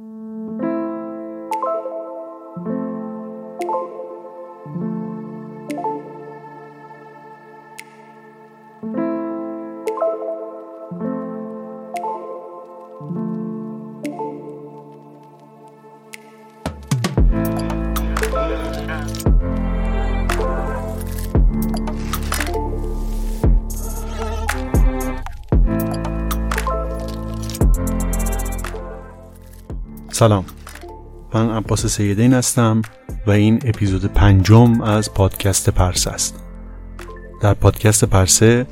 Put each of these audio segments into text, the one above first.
Thank you. سلام. من عباس سیدین هستم و این اپیزود پنجم از پادکست پرسه است. در پادکست پرسه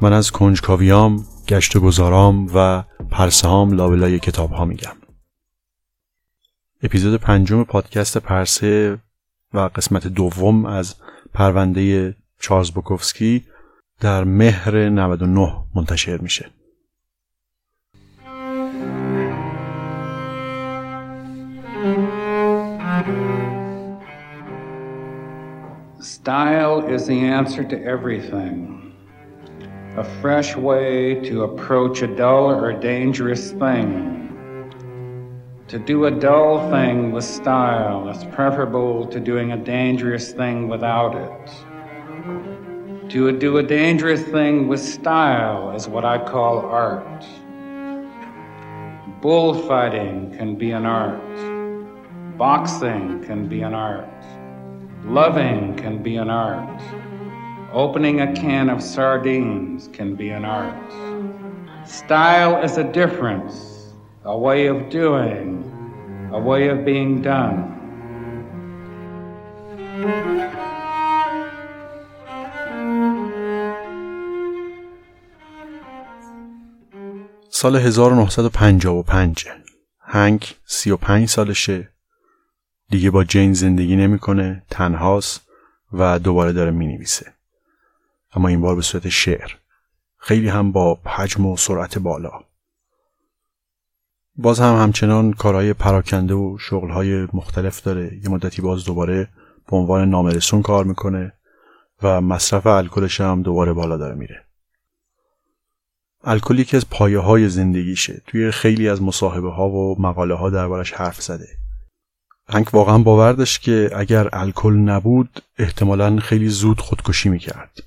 من از کنجکاویام گشت و گذارام و پرسه هام لابلای کتاب ها میگم. اپیزود پنجم پادکست پرسه و قسمت دوم از پرونده چارلز بوکوفسکی در مهر 99 منتشر میشه. Style is the answer to everything. A fresh way to approach a dull or dangerous thing. To do a dull thing with style is preferable to doing a dangerous thing without it. To do a dangerous thing with style is what I call art. Bullfighting can be an art. Boxing can be an art. Loving can be an art. Opening a can of sardines can be an art. Style is a difference, a way of doing, a way of being done. سال 1955 هنگ 35 سالشه دیگه با جین زندگی نمی‌کنه تنهاست و دوباره داره می‌نویسه. اما این بار به صورت شعر. خیلی هم با حجم و سرعت بالا. باز هم همچنان کارهای پراکنده و شغلهای مختلف داره. یه مدتی باز دوباره به عنوان نامرسون کار می‌کنه و مصرف الکلش هم دوباره بالا داره میره. الکل یکی از پایه های زندگیشه. توی خیلی از مصاحبه ها و مقاله ها دربارش حرف زده. هنگ واقعا باور داشت که اگر الکل نبود احتمالا خیلی زود خودکشی می‌کرد.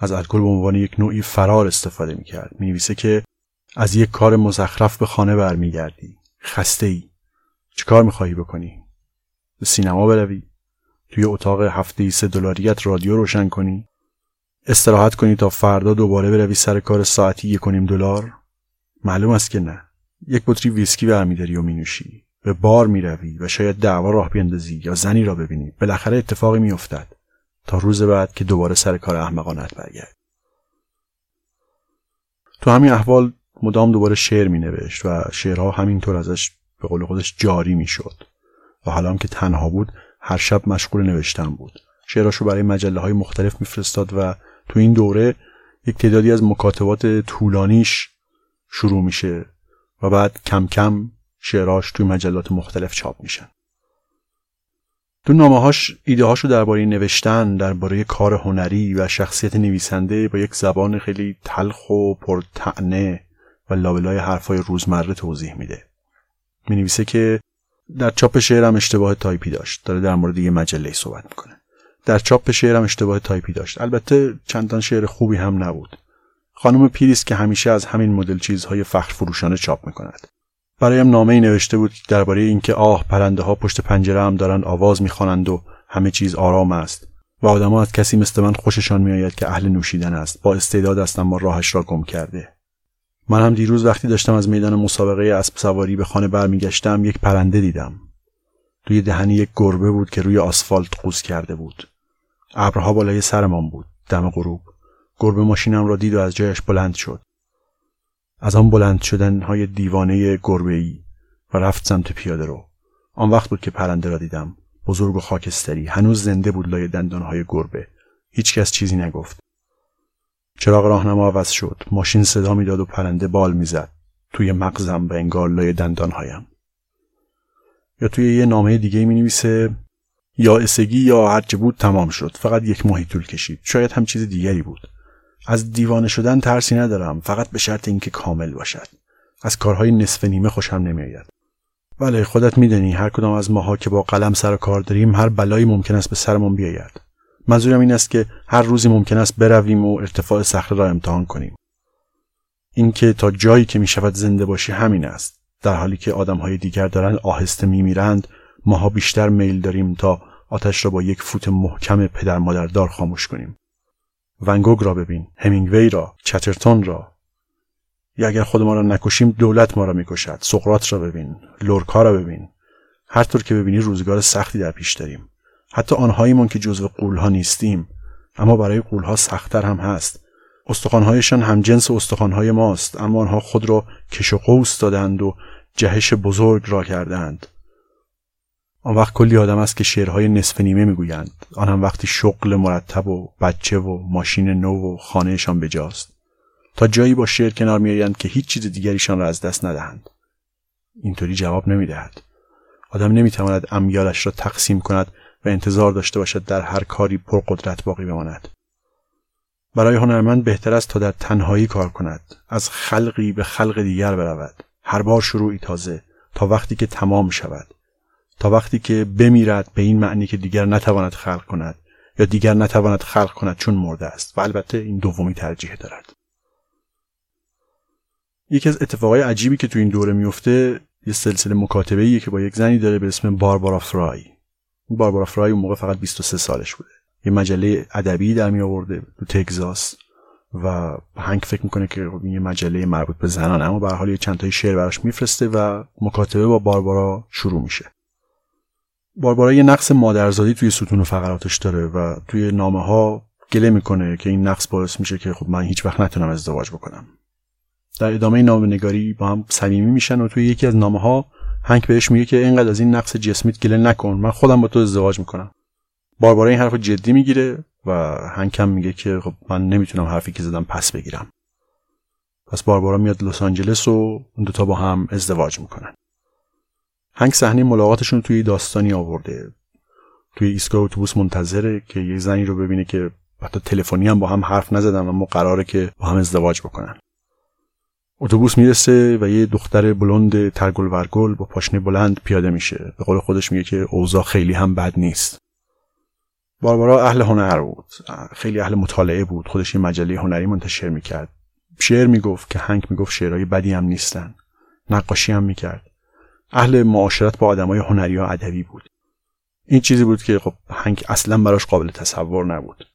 از الکل به عنوان یک نوعی فرار استفاده می‌کرد. می‌نویسه که از یک کار مزخرف به خانه برمیگردی. خسته ای چه کار می‌خواهی بکنی؟ به سینما بروی؟ توی اتاق هفته سه دلاریت رادیو روشن کنی؟ استراحت کنی تا فردا دوباره بروی سر کار ساعتی یک دلار؟ معلوم است که نه. یک بطری ویسکی برمیداری و مینوشی. به بار می‌روی و شاید دعوا راه بیندازی یا زنی را ببینی. بالاخره اتفاقی میافتد. تا روز بعد که دوباره سر کار احمقانت برگرد تو همین احوال مدام دوباره شعر می نوشت و شعرها همینطور ازش به قول خودش جاری می شد و حالا هم که تنها بود هر شب مشغول نوشتن بود. شعراشو برای مجله های مختلف میفرستاد و تو این دوره یک تعدادی از مکاتبات طولانیش شروع میشه و بعد کم کم شعراش توی مجلات مختلف چاپ میشن تو نامه هاش ایده هاشو درباره نوشتن درباره کار هنری و شخصیت نویسنده با یک زبان خیلی تلخ و پرتعنه و لابلای حرفای روزمره توضیح میده. می نویسه که در چاپ شعرم اشتباه تایپی داشت. داره در مورد یه مجله صحبت می‌کنه. در چاپ شعرم اشتباه تایپی داشت. البته چندان شعر خوبی هم نبود. خانم پیریس که همیشه از همین مدل چیزهای فخر فروشانه چاپ می‌کند. برایم نامه ای نوشته بود درباره اینکه آه پرنده ها پشت پنجره هم دارند آواز می‌خوانند و همه چیز آرام است و آدما از کسی مثل من خوششان میآید که اهل نوشیدن است. با استعداد است اما راهش را گم کرده. من هم دیروز وقتی داشتم از میدان مسابقه اسب سواری به خانه برمیگشتم یک پرنده دیدم. توی دهنی یک گربه بود که روی آسفالت قوز کرده بود. ابرها بالای سرمان بود. دم غروب. گربه ماشینم را دید و از جایش بلند شد. از آن بلند شدن های دیوانه گربه ای و رفت سمت پیاده رو. آن وقت بود که پرنده را دیدم. بزرگ و خاکستری. هنوز زنده بود لای های گربه. هیچکس چیزی نگفت. چراغ راهنما عوض شد. ماشین صدا می‌داد و پرنده بال می‌زد. توی مغزم به انگار لای دندانهایم. یا توی یه نامه دیگه می نویسه یا اسگی یا هرچه بود تمام شد. فقط یک ماهی طول کشید. شاید هم چیز دیگری بود. از دیوانه شدن ترسی ندارم فقط به شرط اینکه کامل باشد. از کارهای نصف نیمه خوشم نمیآید. بله خودت میدانی هر کدام از ماها که با قلم سر کار داریم هر بلایی ممکن است به سرمون بیاید. منظورم این است که هر روزی ممکن است برویم و ارتفاع صخره را امتحان کنیم. اینکه تا جایی که می‌شود زنده باشی همین است. در حالی که آدمهای دیگر دارند آهسته میمیرند ماها بیشتر میل داریم تا آتش را با یک فوت محکم پدر مادردار خاموش کنیم. ونگوگ را ببین همینگوی را چترتون را. یا اگر خود ما را نکشیم دولت ما را می‌کشد. سقرات را ببین لورکا را ببین. هر طور که ببینی روزگار سختی در پیش داریم. حتی آنهاییمان که جزو قولها نیستیم. اما برای قولها سختتر هم هست. استخوانهایشان هم جنس استخوانهای ماست. اما آنها خود را کش و قوس دادند و جهش بزرگ را کردند. آن وقت کلی آدم است که شعرهای نصف نیمه می‌گویند. آن هم وقتی شغل مرتب و بچه و ماشین نو و خانهشان بجاست. تا جایی با شعر کنار میآیند که هیچ چیز دیگریشان را از دست ندهند. اینطوری جواب نمی‌دهد. آدم نمی‌تواند امیالش را تقسیم کند و انتظار داشته باشد در هر کاری پرقدرت باقی بماند. برای هنرمند بهتر است تا در تنهایی کار کند. از خلقی به خلق دیگر برود. هر بار شروعی تازه تا وقتی که تمام شود. تا وقتی که بمیرد به این معنی که دیگر نتواند خلق کند یا دیگر نتواند خلق کند چون مرده است. و البته این دومی ترجیح دارد. یکی از اتفاقای عجیبی که تو این دوره میفته یه سلسله مکاتبه که با یک زنی داره به اسم باربارا فرای. باربارا فرای اون موقع فقط 23 سالش بوده. یه مجله ادبی در می آورده تو تگزاس و هنگ فکر می‌کنه که خب یه مجله مربوط به زنان اما به حال چند تای شعر براش میفرسته و مکاتبه با باربارا شروع میشه. باربارا یه نقص مادرزادی توی ستون و فقراتش داره و توی نامه ها گله می‌کنه که این نقص باعث میشه که خب من هیچ وقت نتونم ازدواج بکنم. در ادامه نامه نگاری با هم صمیمی میشن و توی یکی از نامه ها هنگ بهش میگه که اینقدر از این نقص جسمیت گله نکن من خودم با تو ازدواج می‌کنم. باربارا این حرف جدی می‌گیره و هنگ هم میگه که خب من نمی‌تونم حرفی که زدم پس بگیرم. پس باربارا میاد لس آنجلس و اون دوتا با هم ازدواج می‌کنن. هنگ صحنه ملاقاتشون توی داستانی آورده. توی ایستگاه اتوبوس منتظره که یه زنی رو ببینه که حتی تلفنی هم با هم حرف نزدن اما قراره که با هم ازدواج بکنن. اتوبوس می‌رسه و یه دختر بلند ترگل ورگل با پاشنه بلند پیاده میشه. به قول خودش میگه که اوضاع خیلی هم بد نیست. باربارا اهل هنر بود. خیلی اهل مطالعه بود. خودش یه مجله هنری منتشر می‌کرد. شعر می‌گفت که هنگ می‌گفت شعرهای بدی هم نیستن. نقاشی هم می‌کرد. اهل معاشرت با آدمای هنری و ادبی بود. این چیزی بود که خب هنگ اصلا براش قابل تصور نبود.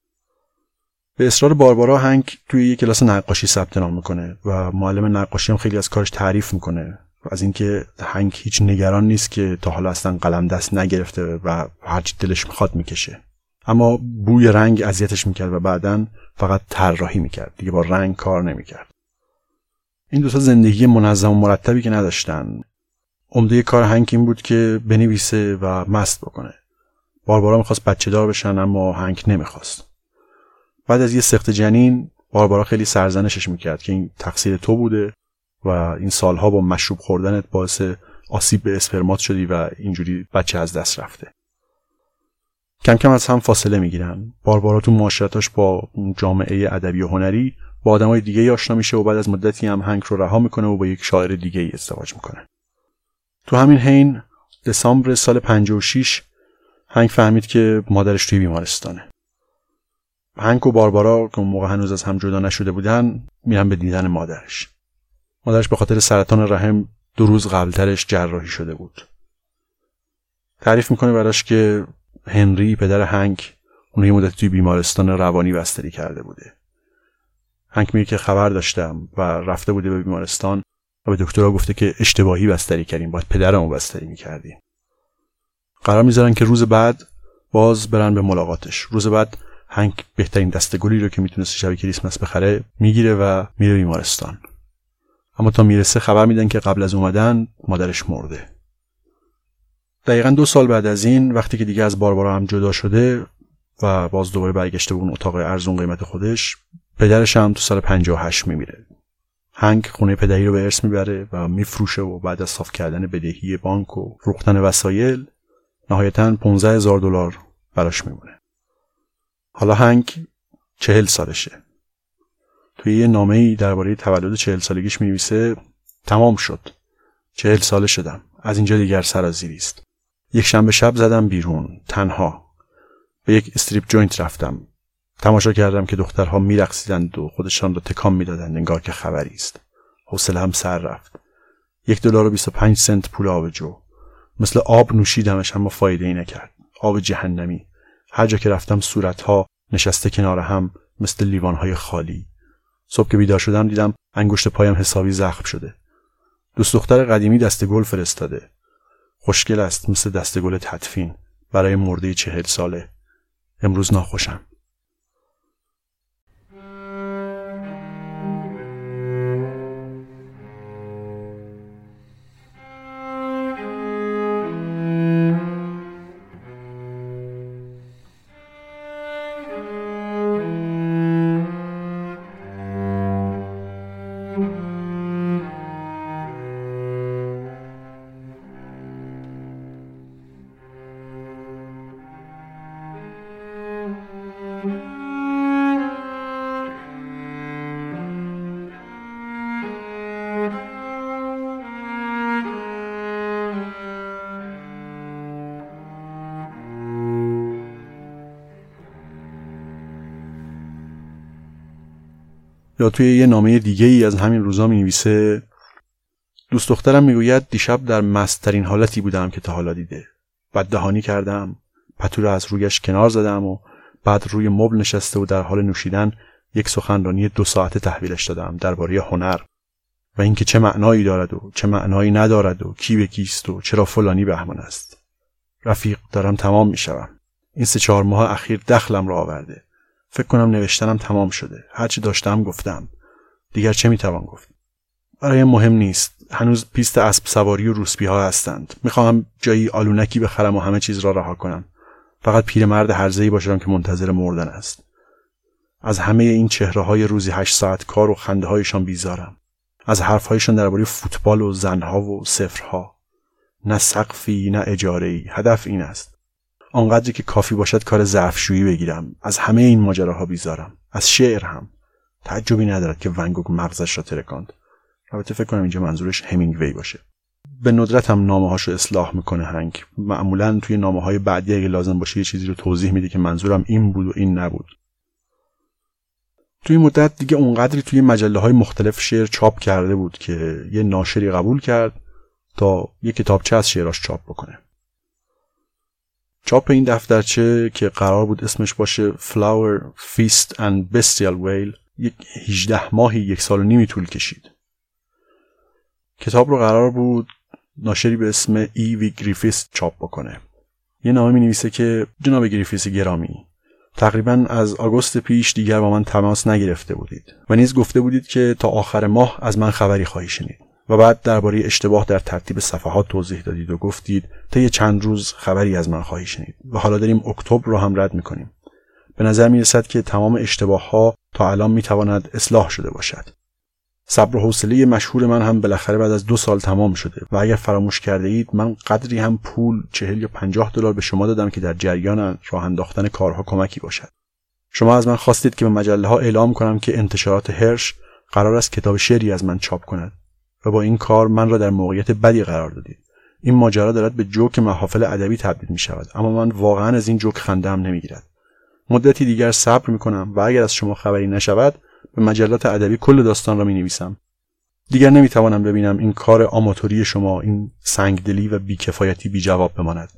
به اصرار باربارا هنگ توی یک کلاس نقاشی ثبت نام می‌کنه و معلم نقاشی هم خیلی از کارش تعریف می‌کنه. و از اینکه هنگ هیچ نگران نیست که تا حالا اصلا قلم دست نگرفته و هرچی دلش می‌خواد می‌کشه. اما بوی رنگ اذیتش می‌کرد و بعدا فقط طراحی می‌کرد. دیگه با رنگ کار نمی‌کرد. این دوتا زندگی منظم و مرتبی که نداشتن عمده کار هنگ این بود که بنویسه و مست بکنه. باربارا می‌خواست بچه دار بشن اما هنگ نمی‌خواست. بعد از یه سخت جنین باربارا خیلی سرزنشش می‌کرد که این تقصیر تو بوده و این سالها با مشروب خوردنت باعث آسیب به اسپرمات شدی و اینجوری بچه از دست رفته. کم کم از هم فاصله می‌گیرن. باربارا تو معاشرتاش با جامعه ادبی و هنری با آدمای دیگه آشنا میشه و بعد از مدتی هم هنگ رو رها می‌کنه و با یک شاعر دیگه ای ازدواج می‌کنه. تو همین حین دسامبر سال 56 هنگ فهمید که مادرش توی بیمارستانه. هنگ و باربارا که اون موقع هنوز از هم جدا نشده بودن میرن به دیدن مادرش. مادرش به خاطر سرطان رحم دو روز قبلترش جراحی شده بود. تعریف می‌کنه براش که هنری پدر هنگ اون یه مدت توی بیمارستان روانی بستری کرده بوده. هنگ میگه که خبر داشتم و رفته بوده به بیمارستان. و به دکترها گفته که اشتباهی بستری کردیم باید پدرمو بستری می‌کردیم. قرار می‌ذارن که روز بعد باز برن به ملاقاتش. روز بعد هنگ بهترین گلی رو که می‌تونست شب کریسمس بخره می‌گیره و میره بیمارستان. اما تا می‌رسه خبر میدن که قبل از اومدن مادرش مرده. دقیقا دو سال بعد از این وقتی که دیگه از باربارا هم جدا شده و باز دوباره برگشته به اون اتاق ارزون قیمت خودش پدرش هم تو سال 58 میمیره. هنگ خونه پدری رو به ارث می‌بره و میفروشه و بعد از صاف کردن بدهی بانک و فروختن وسایل نهایتا 15 هزار دلار براش میمونه. حالا هنگ چهل سالشه. توی یه نامه ای درباره تولد چهل سالگیش می‌نویسه تمام شد. چهل ساله شدم. از اینجا دیگر سرازیری است یک شنبه شب زدم بیرون تنها. به یک strip joint رفتم. تماشا کردم که دخترها میرقصیدند و خودشان را تکان می‌دادند. انگار که خبری است. حوصله‌ام سر رفت. یک دلار و 25 سنت پول آبجو مثل آب نوشیدمش اما فایده ای نکرد. آب جهنمی. هر جا که رفتم صورتها نشسته کنار هم مثل لیوانهای خالی. صبح که بیدار شدم دیدم انگشت پایم حسابی زخم شده. دوست دختر قدیمی دست گل فرستاده. خوشگل است مثل دست گل تدفین. برای مرده چهل ساله. امروز ناخوشم. یا توی یه نامه دیگه ای از همین روزا می نویسه دوست دخترم می‌گوید دیشب در مسترین حالتی بودم که تا حالا دیده. بعد دهانی کردم پتو از رویش کنار زدم و بعد روی مبل نشسته و در حال نوشیدن یک سخنرانی دو ساعته تحویلش دادم درباره هنر و اینکه چه معنایی دارد و چه معنایی ندارد و کی به کیست و چرا فلانی بهمان است. رفیق دارم تمام می‌شوم. این سه چهار ماه اخیر دخلم را آورده. فکر کنم نوشتنم تمام شده. هرچی داشتم گفتم. دیگر چه می‌توان گفت؟ برای مهم نیست. هنوز پیست اسب سواری و روسپی ها هستند. می‌خواهم جایی آلونکی بخرم و همه چیز را رها کنم. فقط پیرمرد هرزهی باشم که منتظر مردن است. از همه این چهره های روزی هشت ساعت کار و خنده هایشان بیزارم. از حرفهایشان درباره فوتبال و زنها و سفرها نه سقفی نه اجاره هدف این است. آنقدری که کافی باشد کار ظرفشویی بگیرم. از همه این ماجراها بیزارم. از شعر هم. تعجبی ندارد که ونگوگ مغزش را ترکاند. البته فکر کنم اینجا منظورش همینگوی باشه. به ندرت هم نامه هاشو اصلاح می‌کنه هنگ. معمولا توی نامه های بعدی اگه لازم باشه یه چیزی رو توضیح میده که منظورم این بود و این نبود. توی مدت دیگه اونقدری توی مجله های مختلف شعر چاپ کرده بود که یه ناشری قبول کرد تا یه کتابچه از شعراش چاپ بکنه. چاپ این دفترچه که قرار بود اسمش باشه Flower, Fist and Bestial Wail یک 18 ماهی یک سال و نیمی طول کشید. کتاب رو قرار بود ناشری به اسم ای وی گریفیث چاپ بکنه. یه نامه می نویسه که جناب گریفیث گرامی تقریبا از آگوست پیش دیگر با من تماس نگرفته بودید و نیز گفته بودید که تا آخر ماه از من خبری خواهی شنید و بعد درباره اشتباه در ترتیب صفحات توضیح دادید و گفتید طی چند روز خبری از من خواهی شنید و حالا داریم اکتبر رو هم رد می‌کنیم. به نظر می رسد که تمام اشتباه ها تا الان می تواند اصلاح شده باشد. صبر و حوصله مشهور من هم بالاخره بعد از دو سال تمام شده و اگر فراموش کرده اید من قدری هم پول چهل یا پنجاه دلار به شما دادم که در جریان راه انداختن کارها کمکی باشد. شما از من خواستید که به مجله ها اعلام کنم که انتشارات هرش قرار است کتاب شعری از من چاپ کند و با این کار من را در موقعیت بدی قرار دادید. این ماجرا دارد به جوک محافل ادبی تبدیل می شود اما من واقعا از این جوک خندم نمی‌گیرد. مدتی دیگر صبر می کنم و اگر از شما خبری نشود به مجلات ادبی کل داستان را می نویسم دیگر نمی توانم ببینم این کار آماتوری شما این سنگدلی و بیکفایتی بی جواب بماند.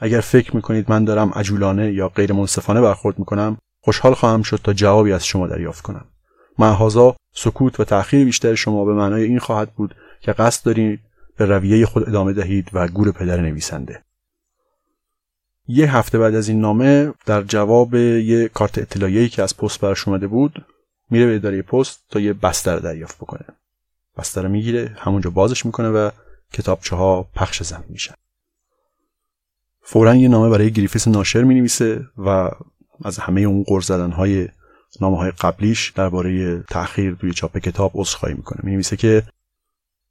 اگر فکر می کنید من دارم عجولانه یا غیر منصفانه برخورد می کنم خوشحال خواهم شد تا جوابی از شما دریافت کنم. معهازا سکوت و تأخیر بیشتر شما به معنای این خواهد بود که قصد دارید به رویه خود ادامه دهید و گور پدر نویسنده. یه هفته بعد از این نامه در جواب یه کارت اطلاعیه‌ای که از پست براش اومده بود میره به اداره پست تا یه بستر دریافت بکنه. بستر رو می‌گیره همونجا بازش می‌کنه و کتابچه ها پخش زمین میشن. فورا یه نامه برای گریفیس ناشر می‌نویسه و از همه اون قرض زدن های نامه های قبلیش درباره تأخیر روی چاپ کتاب عذرخواهی می‌کنه. می‌نویسه که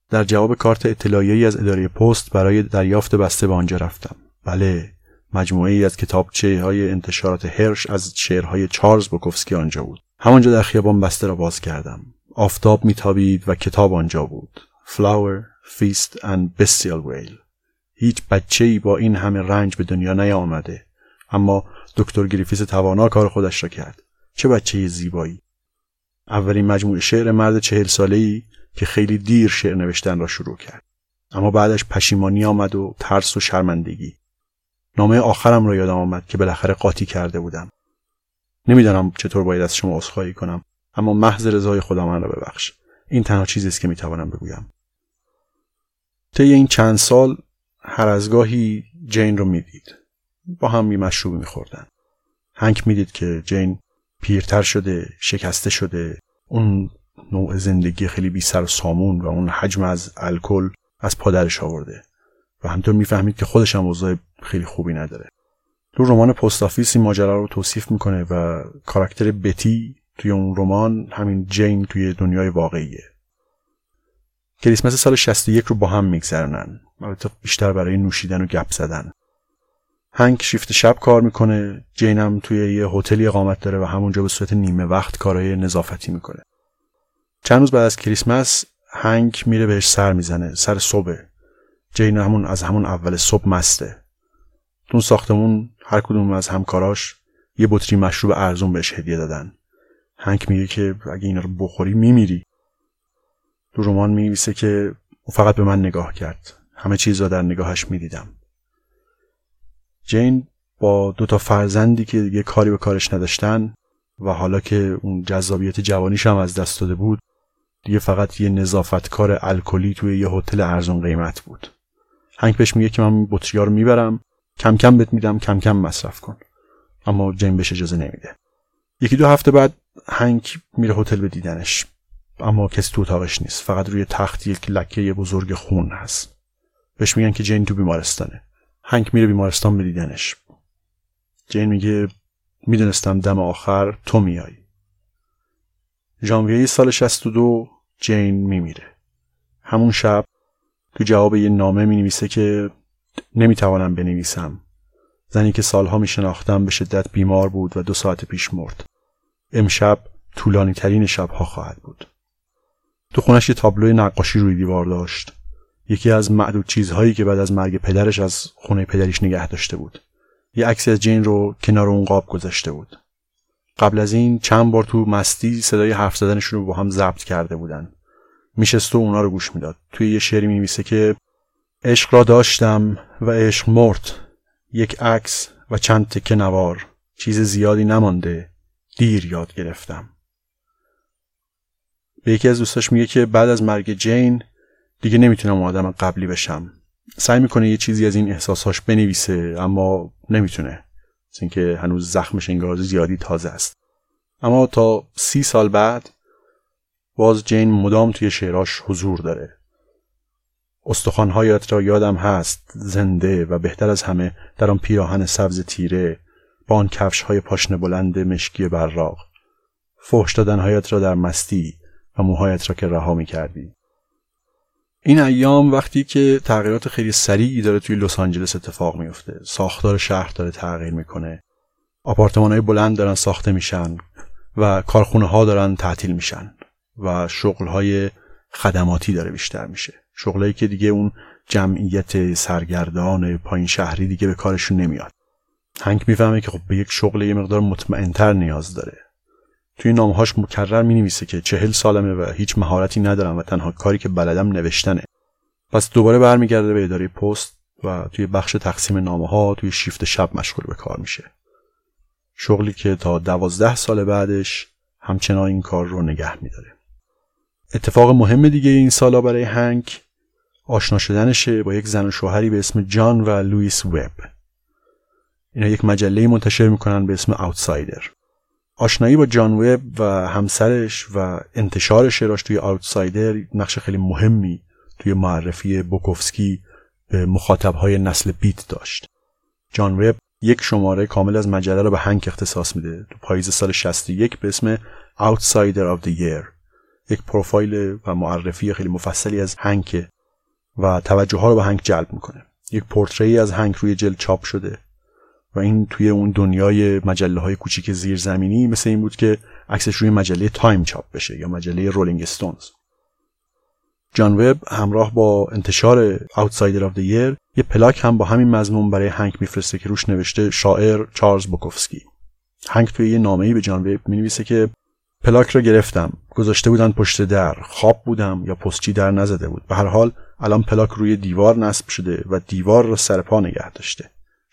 در جواب کارت اطلاعیه‌ای از اداره پست برای دریافت بسته به آنجا رفتم. بله مجموعه ای از کتابچه های انتشارات هرش از شعرهای چارلز بوکوفسکی آنجا بود. همانجا در خیابان بسته را باز کردم. آفتاب میتابید و کتاب آنجا بود. Flower, Feast and Bestial Whale. هیچ بچه ای با این همه رنج به دنیا نیامده. اما دکتر گریفیس توانا کار خودش را کرد. چه بچه زیبایی. اولین مجموعه شعر مرد چهل ساله ای که خیلی دیر شعر نوشتن را شروع کرد. اما بعدش پشیمانی آمد و ترس و شرمندگی. نامه آخرم را یادم آمد که بالاخره قاطی کرده بودم. نمی‌دانم چطور باید از شما عذرخواهی کنم اما محض رضای خدا من را ببخش. این تنها چیزی است که می‌توانم بگویم. طی این چند سال هر از گاهی جین رو می‌دید. با هم یه مشروبی میخوردن. هنک می‌دید که جین پیرتر شده شکسته شده اون نوع زندگی خیلی بی سر و سامون و اون حجم از الکل از پا درش آورده. و همینطور می‌فهمید که خودش هم اوضاع خیلی خوبی نداره. تو رمان پست آفیس این ماجرا رو توصیف می‌کنه و کاراکتر بتی توی اون رمان همین جین توی دنیای واقعیه. کریسمس سال 61 رو با هم میگذرنن البته بیشتر برای نوشیدن و گپ زدن. هنگ شیفت شب کار می‌کنه. جین هم توی یه هتلی اقامت داره و همونجا به صورت نیمه وقت کارهای نظافتی می‌کنه. چند روز بعد از کریسمس هنگ میره بهش سر می‌زنه سر صبح. جین همون از همون اول صبح مسته. تو ساختمون هر کدوم از همکاراش یه بطری مشروب ارزون بهش هدیه دادن. هنگ میگه که اگه اینا رو بخوری میمیری. تو رمان میویسه که او فقط به من نگاه کرد. همه چیز را در نگاهش می‌دیدم. جین با دو تا فرزندی که یه کاری به کارش نداشتن و حالا که اون جذابیت جوانیش هم از دست داده بود دیگه فقط یه نظافتکار الکلی توی یه هتل ارزون قیمت بود. هنگ بهش میگه که من بطریا رو می‌برم کم کم بهت میدم کم کم مصرف کن. اما جین بهش اجازه نمیده. یکی دو هفته بعد هنگ میره هتل به دیدنش. اما کسی تو اتاقش نیست. فقط روی تخت یک لکه بزرگ خون هست. بهش میگن که جین تو بیمارستانه. هنگ میره بیمارستان به دیدنش. جین میگه می‌دونستم دم آخر تو میای. ژانویه سال 62 جین میمیره. همون شب تو جواب یه نامه می نویسه که نمی‌توانم بنویسم. زنی که سالها می شناختم به شدت بیمار بود و دو ساعت پیش مرد. امشب طولانی ترین شبها خواهد بود. تو خونش یه تابلوی نقاشی روی دیوار داشت. یکی از معدود چیزهایی که بعد از مرگ پدرش از خونه پدریش نگه داشته بود. یه عکسی از جین رو کنار اون قاب گذاشته بود. قبل از این چند بار تو مستی صدای حرف زدنشون رو با هم ضبط کرده بودن. میشست و اونا رو گوش می‌داد. توی یه شعری میمیسه که عشق را داشتم و عشق مرد. یک عکس و چند تکه نوار. چیز زیادی نمانده. دیر یاد گرفتم. به یکی از دوستاش میگه که بعد از مرگ جین دیگه نمی‌تونم آدم قبلی بشم. سعی می‌کنه یه چیزی از این احساساش بنویسه اما نمی‌تونه. اینکه هنوز زخمش انگار زیادی تازه است. اما تا سی سال بعد باز جین مدام توی شعراش حضور داره. استخوانهایت را یادم هست زنده و بهتر از همه در آن پیراهن سبز تیره با آن کفش های پاشنه بلند مشکی براق. فحش دادنهایت را در مستی و موهایت را که رها می کردی. این ایام وقتی که تغییرات خیلی سریعی داره توی لس آنجلس اتفاق میفته. ساختار شهر داره تغییر می‌کنه. آپارتمان های بلند دارن ساخته میشن و کارخونه ها دارن تعطیل میشن و شغل های خدماتی داره بیشتر میشه. شغلایی که دیگه اون جمعیت سرگردان پایین شهری دیگه به کارشون نمیاد. هنگ می‌فهمه که خب به یک شغل یه مقدار مطمئنتر نیاز داره. توی نامهاش مکرر می نویسه که چهل سالمه و هیچ مهارتی ندارم و تنها کاری که بلدم نوشتنه. پس دوباره برمیگرده به اداره پست و توی بخش تقسیم نامه ها توی شیفت شب مشغول به کار میشه. شغلی که تا دوازده سال بعدش همچنان این کار رو نگه میداره. اتفاق مهم دیگه این سالا برای هنگ آشنا شدنشه با یک زن و شوهری به اسم جان و لوئیس وب اینا یک مجله منتشر می‌کنن به اسم آوتسایدر آشنایی با جان وب و همسرش و انتشار شعراش توی آوتسایدر نقش خیلی مهمی توی معرفی بوکوفسکی به مخاطبهای نسل بیت داشت. جان وب یک شماره کامل از مجله رو به هنک اختصاص میده. تو پاییز سال 61 به اسم Outsider of the Year. یک پروفایل و معرفی خیلی مفصلی از هنک و توجه ها رو به هنک جلب می‌کنه. یک پورتره‌ای از هنک روی جلد چاپ شده. و این توی اون دنیای مجله های کوچیک زیرزمینی مثل این بود که عکسش روی مجله تایم چاپ بشه یا مجله رولینگ استون جان وب همراه با انتشار Outsider of the Year یه پلاک هم با همین مضمون برای هنگ میفرسته که روش نوشته شاعر چارلز بوکوفسکی. هنگ توی یه نامه‌ای به جان وب می‌نویسه که پلاک رو گرفتم. گذاشته بودن پشت در. خواب بودم یا پستچی در نزده بود. به هر حال الان پلاک روی دیوار نصب شده و دیوار رو سر پا نگه داشته.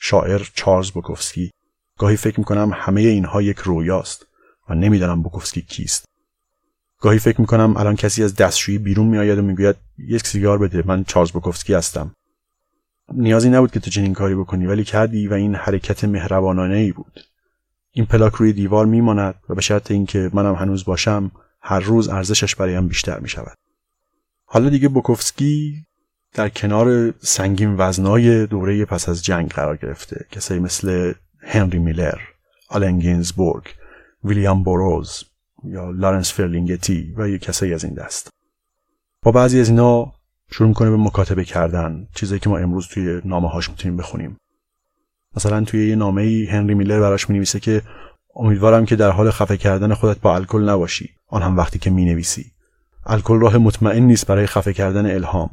شاعر چارلز بوکوفسکی. گاهی فکر می‌کنم همه اینها یک رویاست و نمی‌دانم بوکوفسکی کیست. گاهی فکر می‌کنم الان کسی از دستشویی بیرون میآید و می‌گوید یک سیگار بده من چارلز بوکوفسکی هستم. نیازی نبود که تو چنین کاری بکنی ولی کردی و این حرکت مهربانانه ای بود. این پلاک روی دیوار میماند و به شرط اینکه منم هنوز باشم هر روز ارزشش برایم بیشتر می شود. حالا دیگه بوکوفسکی در کنار سنگین وزنای دوره پس از جنگ قرار گرفته کسایی مثل هنری میلر آلن گینزبورگ ویلیام بوروز یا لارنس فرلینگتی و یه کسایی از این دست. با بعضی از اینا شروع می‌کنه به مکاتبه کردن چیزی که ما امروز توی نامه هاش می‌تونیم بخونیم. مثلا توی یه نامه ای هنری میلر براش می‌نویسه که امیدوارم که در حال خفه کردن خودت با الکل نباشی. آن هم وقتی که می‌نویسی. الکل راه مطمئن نیست برای خفه کردن الهام.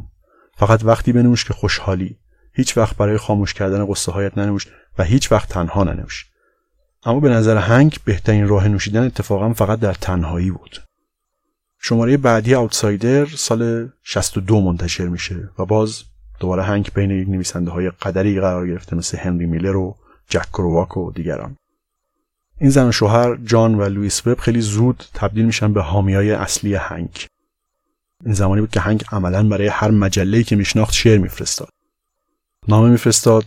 فقط وقتی بنوش که خوشحالی. هیچ وقت برای خاموش کردن قصه هایت ننوش و هیچ وقت تنها ننوش. اما به نظر هنگ بهترین راه نوشیدن اتفاقا فقط در تنهایی بود. شماره بعدی آوتسایدر سال 62 منتشر میشه و باز دوباره هنگ بین یک نویسنده های قدری قرار گرفته مثل هنری میلر و جک کرواک و دیگران. این زن و شوهر جان و لوئیس وب خیلی زود تبدیل میشن به حامیای اصلی هنگ. این زمانی بود که هنگ عملا برای هر مجله‌ای که میشناخت شعر میفرستاد. نامه میفرستاد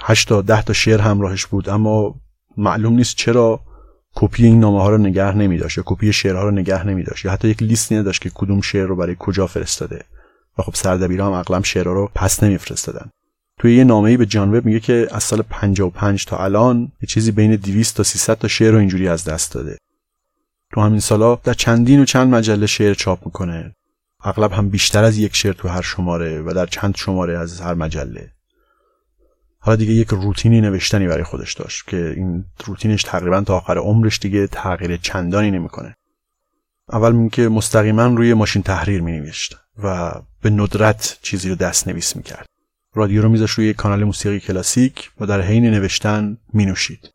8 تا 10 تا شعر همراهش بود اما معلوم نیست چرا کپی این نامه ها رو نگه نمی داشت یا کپی شعرها رو نگه نمی داشت یا حتی یک لیستی نداشت که کدوم شعر رو برای کجا فرستاده. و خب سردبیرها هم اغلب شعرها رو پس نمیفرستادن. توی یه نامه‌ای به جان میگه که از سال 55 تا الان یه چیزی بین 200 تا 300 تا شعر رو اینجوری از دست داده. تو همین سالا در چندین و چند مجله شعر چاپ می‌کنه. اغلب هم بیشتر از یک شعر تو هر شماره و در چند شماره از هر مجله. حالا دیگه یک روتینی نوشتنی برای خودش داشت که این روتینش تقریبا تا آخر عمرش دیگه تغییر چندانی نمی‌کنه. اول میگه مستقیما روی ماشین تحریر می نوشت و به ندرت چیزی رو دست نویس می‌کرد. رادیو رو میذاش روی کانال موسیقی کلاسیک و در حین نوشتن می نوشید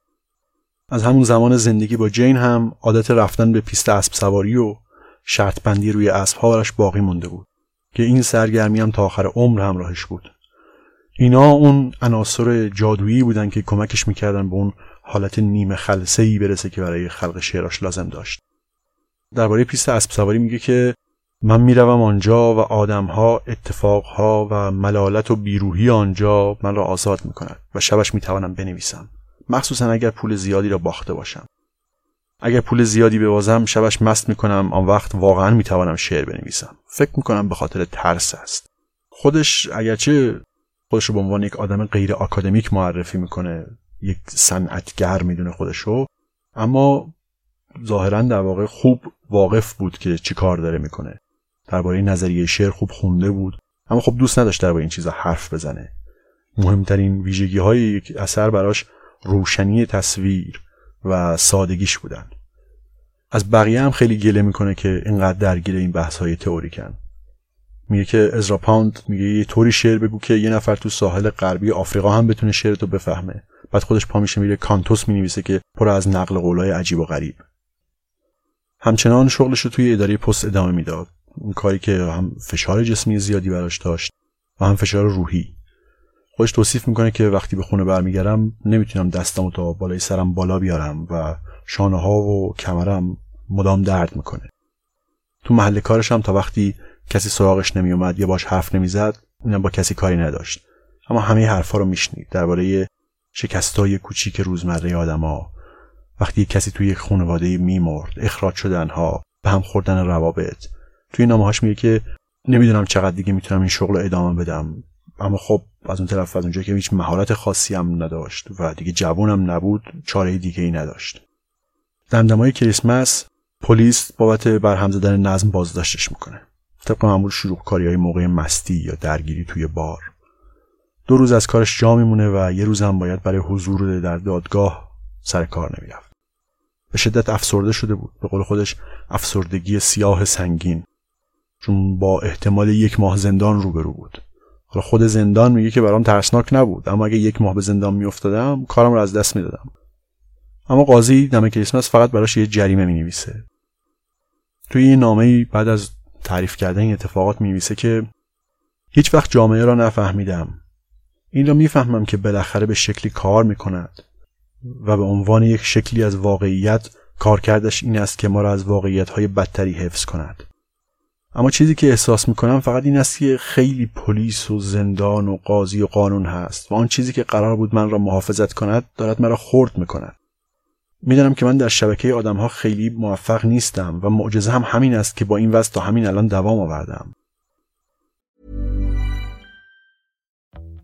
از همون زمان زندگی با جین هم عادت رفتن به پیست اسب سواری و شرط بندی روی اسب براش باقی مونده بود که این سرگرمی هم تا آخر عمر همراهش بود. اینا اون عناصر جادویی بودن که کمکش می‌کردن به اون حالت نیمه خلصه ای برسه که برای خلق شعراش لازم داشت. درباره پیست اسب سواری میگه که من می‌روم آنجا و آدمها اتفاقها و ملالت و بی‌روحی آنجا من را آزاد می‌کند و شبش می‌توانم بنویسم. مخصوصا اگر پول زیادی را باخته باشم. اگر پول زیادی ببازم شبش مست می‌کنم آن وقت واقعا می‌توانم شعر بنویسم. فکر می‌کنم به خاطر ترس است. خودش اگرچه خودش رو به عنوان یک آدم غیر آکادمیک معرفی می‌کنه یک صنعتگر می‌دونه خودشو اما ظاهرا در واقع خوب واقف بود که چی کار داره می‌کنه. درباره نظریه شعر خوب خونده بود اما خب دوست نداشت درباره این چیزا حرف بزنه. مهمترین ویژگی های یک اثر براش روشنی تصویر. و سادگیش بودن. از بقیه هم خیلی گله می‌کنه که اینقدر درگیر این بحث های تئوریکن. میگه که ازرا پاوند میگه یه طوری شعر بگو که یه نفر تو ساحل غربی آفریقا هم بتونه شعرتو بفهمه. بعد خودش پا میشه میره کانتوس می‌نویسه که پر از نقل قولای عجیب و غریب. همچنان شغلش رو توی اداره پست ادامه می‌داد. اون کاری که هم فشار جسمی زیادی براش داشت و هم فشار روحی. خودش توصیف می‌کنه که وقتی به خونه برمیگردم نمی‌تونم دستمو تا بالای سرم بالا بیارم و شانه ها و کمرم مدام درد می‌کنه. تو محل کارش هم تا وقتی کسی سراغش نمیومد یا باش حرف نمی‌زد اینم با کسی کاری نداشت. اما همه حرفا رو میشنید. درباره شکستای کوچیک روزمره آدما وقتی کسی توی یک خانواده میمرد اخراج شدنها به هم خوردن روابط. توی نامه‌هاش میگه که نمی‌دونم چقدر دیگه می‌تونم این شغل رو ادامه بدم. اما خب از اون طرف از اونجا که هیچ مهارت خاصی هم نداشت و دیگه جوونم نبود چاره دیگه ای نداشت. دمدمای کریسمس پلیس بابت برهم زدن نظم بازداشتش می‌کنه. طبق معمول شروع کاری های موقع مستی یا درگیری توی بار. دو روز از کارش جا میمونه و یه روز هم باید برای حضور در دادگاه سر کار نمی‌رفت. به شدت افسرده شده بود. به قول خودش افسردگی سیاه سنگین. چون با احتمال یک ماه زندان روبرو بود. حالا خود زندان میگه که برام ترسناک نبود. اما اگه یک ماه به زندان میافتادم کارم رو از دست می‌دادم. اما قاضی دم کریسمس فقط براش یه جریمه می نویسه توی این نامه بعد از تعریف کردن این اتفاقات می نویسه که هیچ وقت جامعه را نفهمیدم. این را می‌فهمم که بالاخره به شکلی کار می کند و به عنوان یک شکلی از واقعیت کارکردش این است که ما را از واقعیت های بدتری حفظ کند. اما چیزی که احساس می‌کنم فقط این است که خیلی پلیس و زندان و قاضی و قانون هست و آن چیزی که قرار بود من را محافظت کند دارد مرا خرد می‌کند. می‌دانم که من در شبکه آدم ها خیلی موفق نیستم و معجزه هم همین است که با این وضع تا همین الان دوام آوردم.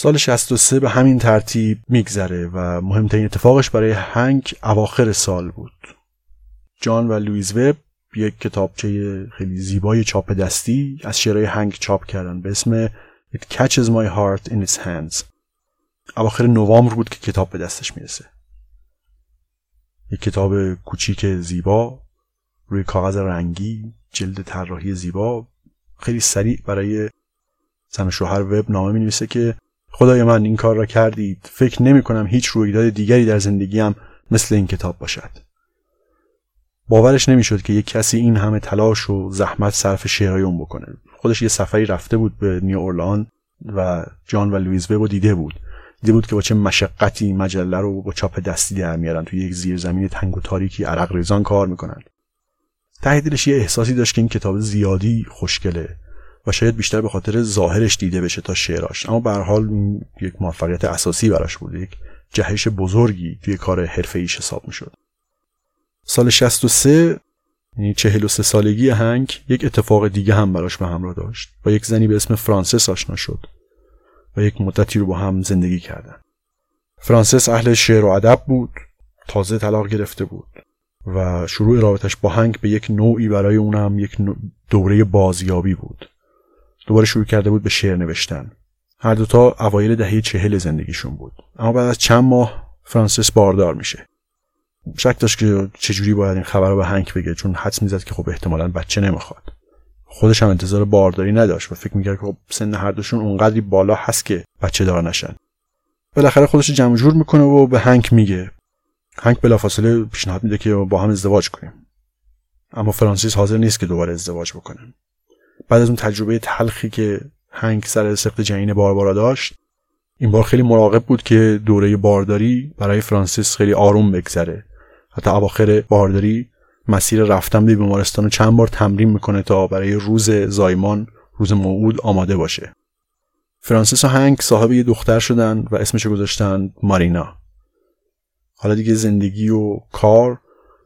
سال 63 به همین ترتیب میگذره و مهمترین اتفاقش برای هنگ اواخر سال بود. جان و لویز وب یک کتابچه خیلی زیبای چاپ دستی از شعرهای هنگ چاپ کردن به اسم It Catches My Heart in Its Hands. اواخر نوامبر بود که کتاب به دستش می‌رسه. یک کتاب کوچیک زیبا روی کاغذ رنگی جلد طراحی زیبا خیلی سریع برای زن شوهر وب نامه می نویسه که خدای من این کار را کردید. فکر نمی کنم هیچ رویداد دیگری در زندگیم مثل این کتاب باشد. باورش نمی‌شد که یک کسی این همه تلاش و زحمت صرف شعرهای اون بکنه. خودش یه سفری رفته بود به نیو اورلان و جان و لویز وب دیده بود. دیده بود که با چه مشقتی مجله رو با چاپ دستی در میارن توی یک زیرزمین تنگ و تاریکی عرق ریزان کار می‌کنن. ته دلش یه احساسی داشت که این کتاب زیادی خوشگله. و شاید بیشتر به خاطر ظاهرش دیده بشه تا شعراش. اما به حال یک موفقیت اساسی براش بود یک جهش بزرگی توی کار حرفه ایش حساب می‌شد. سال 63 یعنی 43 سالگی هنگ یک اتفاق دیگه هم براش به همراه داشت با یک زنی به اسم فرانسس آشنا شد و یک مدتی رو با هم زندگی کردن. فرانسس اهل شعر و ادب بود تازه طلاق گرفته بود و شروع رابطش با هنگ به یک نوعی برای اونم یک دوره بازیابی بود. دوباره شروع کرده بود به شعر نوشتن. هر دوتا اوایل دهه چهل زندگیشون بود. اما بعد از چند ماه فرانسیس باردار میشه. شک داشت که چجوری باید این خبر رو به هنگ بگه چون حدس می‌زد که خب احتمالا بچه نمی‌خواد. خودش هم انتظار بارداری نداشت و فکر می‌کرد که خب سن هر دوشون اونقدری بالا هست که بچه دار نشن. بالاخره خودش جمع جور می‌کنه و به هنگ میگه. هنگ بلافاصله پیشنهاد میده که با هم ازدواج کنیم. اما فرانسیس حاضر نیست که دوباره ازدواج بکنه. بعد از اون تجربه تلخی که هنگ سر سخت جنین باربارا داشت این بار خیلی مراقب بود که دوره بارداری برای فرانسیس خیلی آروم بگذره. حتی اواخر بارداری مسیر رفتن به بیمارستان چند بار تمرین می‌کنه تا برای روز زایمان روز موعود آماده باشه. فرانسیس و هنگ صاحب یه دختر شدن و اسمش گذاشتن مارینا. حالا دیگه زندگی و کار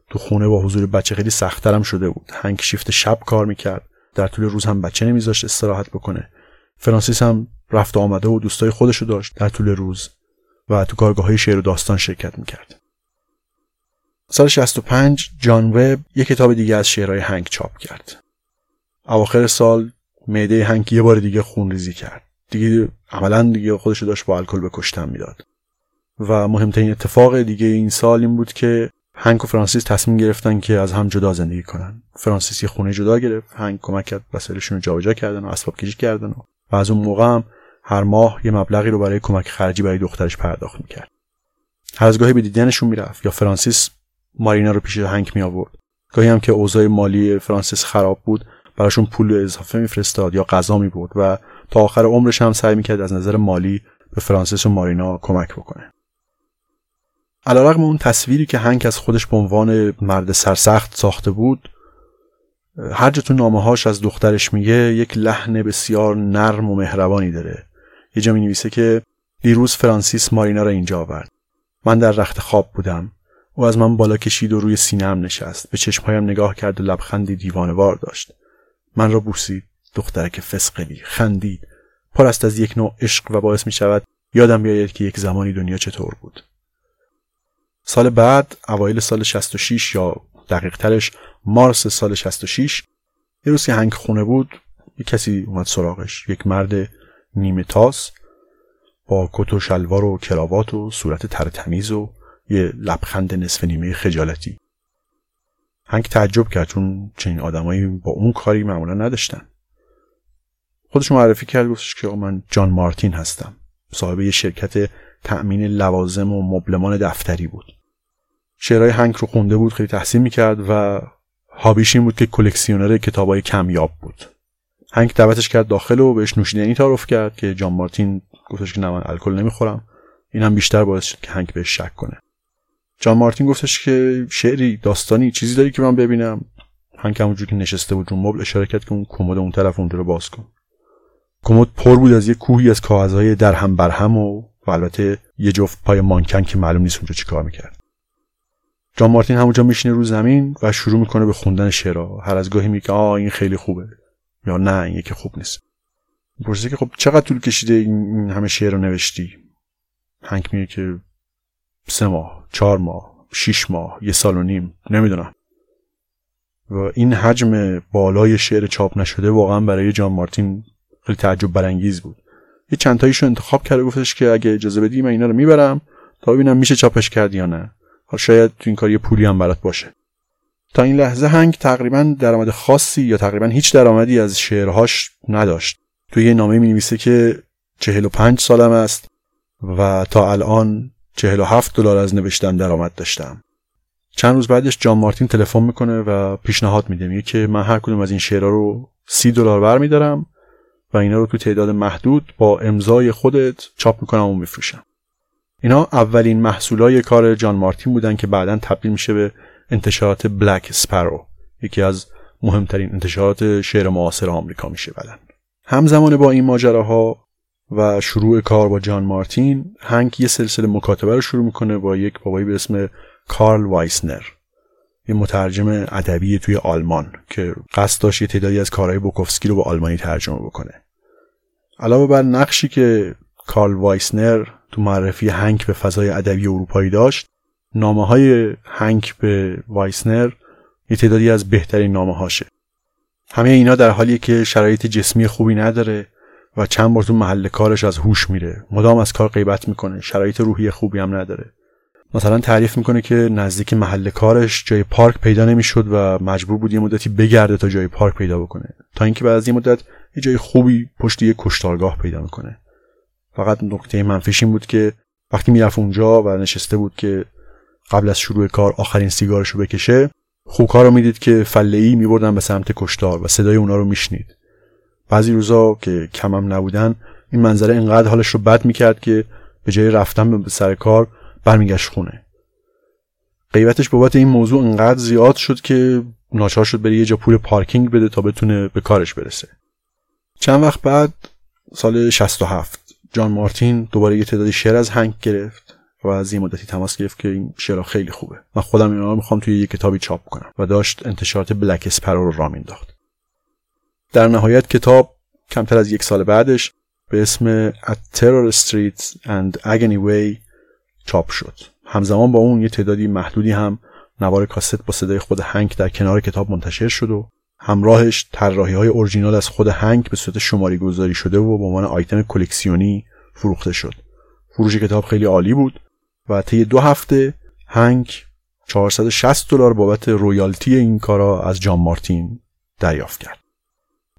تو خونه با حضور بچه خیلی سختترم شده بود. هنگ شیفت شب کار می‌کرد. در طول روز هم بچه نمیذاشت استراحت بکنه. فرانسیس هم رفت آمده و دوستای خودشو داشت در طول روز و تو کارگاه های شعر و داستان شرکت می‌کرد. سال 65 جان وب یک کتاب دیگه از شعرهای هنگ چاپ کرد. اواخر سال معده هنگ یه بار دیگه خون ریزی کرد. دیگه عملا دیگه خودشو داشت با الکل به کشتن می‌داد. و مهمترین اتفاق دیگه این سال این بود که هنگ و فرانسیس تصمیم گرفتن که از هم جدا زندگی کنن. فرانسیس یه خونه جدا گرفت. هنگ کمک کرد وسایلشون رو جابجا کردن و اسباب کشی کردن و, و از اون موقع هم هر ماه یه مبلغی رو برای کمک خرجی برای دخترش پرداخت می‌کرد. هر از گاهی به دیدنشون می‌رفت یا فرانسیس مارینا رو پیش هنگ می آورد گاهی هم که اوضاع مالی فرانسیس خراب بود براشون پول اضافه میفرستاد یا غذا می بود و تا آخر عمرش هم سعی می‌کرد از نظر مالی به فرانسیس و مارینا کمک بکنه. علیرغم اون تصویری که هنگ از خودش به عنوان مرد سرسخت ساخته بود هر جا تو نامه هاش از دخترش میگه یک لحن بسیار نرم و مهربانی داره. یه جا می نویسه که دیروز فرانسیس مارینا را اینجا آورد. من در رخت خواب بودم. او از من بالا کشید و روی سینم نشست. به چشمهایم نگاه کرد و لبخندی دیوانوار داشت. من را بوسید. دخترک فسقلی خندید. پر است از یک نوع عشق و باعث می شود یادم بیاید که یک زمانی دنیا چطور بود. سال بعد اوایل سال 66 یا دقیق ترش مارس سال 66 یه روز که هنگ خونه بود یک کسی اومد سراغش. یک مرد نیمه تاس با کت و شلوار و کراوات و صورت تر تمیز و یه لبخند نصف نیمه خجالتی. هنگ تعجب کرد چون چنین آدمایی با اون کاری معمولا نداشتن. خودش معرفی کرد گفتش که من جان مارتین هستم. صاحب یه شرکت تأمین لوازم و مبلمان دفتری بود. شعرهای هنگ رو خونده بود خیلی تحسین می‌کرد و هابیش این بود که کلکسیونر کتابای کمیاب بود. هنگ دعوتش کرد داخل و بهش نوشیدنی تعارف کرد که جان مارتین گفتش که نه من الکل نمی‌خورم. این هم بیشتر باعث شد که هنگ بهش شک کنه. جان مارتین گفتش که شعری داستانی چیزی داری که من ببینم. هنگ همونجور که نشسته بود رو مبل اشاره کرد که اون کمد اون طرف اونجا رو باز کن. کمد پر بود از یه کوهی از کاغذهای در هم بر هم و, و البته یه جفت پای مانکن که معلوم نیست اونجا چیکار می‌کرد. جان مارتین همونجا میشینه رو زمین و شروع می‌کنه به خوندن شعرها. هر از گاهی میگه آ این خیلی خوبه. یا نه این یکی خوب نیست. پرسیده که خب چقدر طول کشیده این همه شعر رو نوشتی؟ هنگ میگه که سه ماه چهار ماه شیش ماه یه سال و نیم نمی‌دونم. و این حجم بالای شعر چاپ نشده واقعا برای جان مارتین خیلی تعجب برانگیز بود. یه چند تاییشو انتخاب کرده گفتش که اگه اجازه بدی من اینا رو می‌برم تا ببینم میشه چاپش کرد یا نه. شاید تو این کار یه پولی هم برات باشه. تا این لحظه هنگ تقریبا درآمد خاصی یا تقریبا هیچ درآمدی از شعرهاش نداشت. تو یه نامه می نویسه که 45 سالم است و تا الان 47 دلار از نوشتن درآمد داشتم. چند روز بعدش جان مارتین تلفن می‌کنه و پیشنهاد میده. میگه که من هر کدوم از این شعرها رو سی دلار برمیدارم. و اینا رو تو تعداد محدود با امضای خودت چاپ می‌کنم و میفروشم. اینا اولین محصولای کار جان مارتین بودن که بعدا تبدیل میشه به انتشارات بلک سپارو. یکی از مهمترین انتشارات شعر معاصر آمریکا میشه بعدن همزمان با این ماجراها و شروع کار با جان مارتین هنگ یه سلسله مکاتبه رو شروع می‌کنه با یک بابایی به اسم کارل وایسنر. یه مترجم ادبی توی آلمان که قصد داشت یه تعدادی از کارهای بوکوفسکی رو به آلمانی ترجمه بکنه. علاوه بر نقشی که کارل وایسنر تو معرفی هنک به فضای ادبی اروپایی داشت نامه های هنک به وایسنر یه تعدادی از بهترین نامه هاشه همه اینا در حالی که شرایط جسمی خوبی نداره و چند بار تو محل کارش از هوش میره. مدام از کار غیبت می‌کنه. شرایط روحی خوبی هم نداره. مثلا تعریف می‌کنه که نزدیک محل کارش جای پارک پیدا نمی‌شد و مجبور بود یه مدتی بگرده تا جای پارک پیدا بکنه. تا اینکه بعد از یه مدت یه جای خوبی پشت یه کشتارگاه پیدا می‌کنه. فقط نکته منفیش این بود که وقتی می‌رفت اونجا و نشسته بود که قبل از شروع کار آخرین سیگارش رو بکشه خوکها رو می‌دید که فله ای میبردن به سمت کشتار و صدای اونا رو میشنید. بعضی روزا که کمم نبودن این منظره انقدر حالش رو بد می‌کرد که به جای رفتن به سر کار برمیگشت خونه. قیبتش بابت این موضوع انقدر زیاد شد که ناچار شد بره یه جا پول پارکینگ بده تا بتونه به کارش برسه. چند وقت بعد سال 67 جان مارتین دوباره یه تعدادی شعر از هنگ گرفت و از این مدتی تماس گرفت که این شعرها خیلی خوبه. من خودم اینا رو می‌خوام توی یه کتابی چاپ کنم و داشت انتشارات بلک اسپرو رو را مینداخت. در نهایت کتاب کمتر از یک سال بعدش به اسم At Terror Street and Agony Way چاپ شد. همزمان با اون یه تعدادی محدودی هم نوار کاست با صدای خود هنگ در کنار کتاب منتشر شد و همراهش طراحی های اورجینال از خود هنگ به صورت شماری گذاری شده و به عنوان آیتم کلکسیونی فروخته شد. فروش کتاب خیلی عالی بود و طی دو هفته هنگ 460 دلار بابت رویالتی این کارا از جان مارتین دریافت کرد.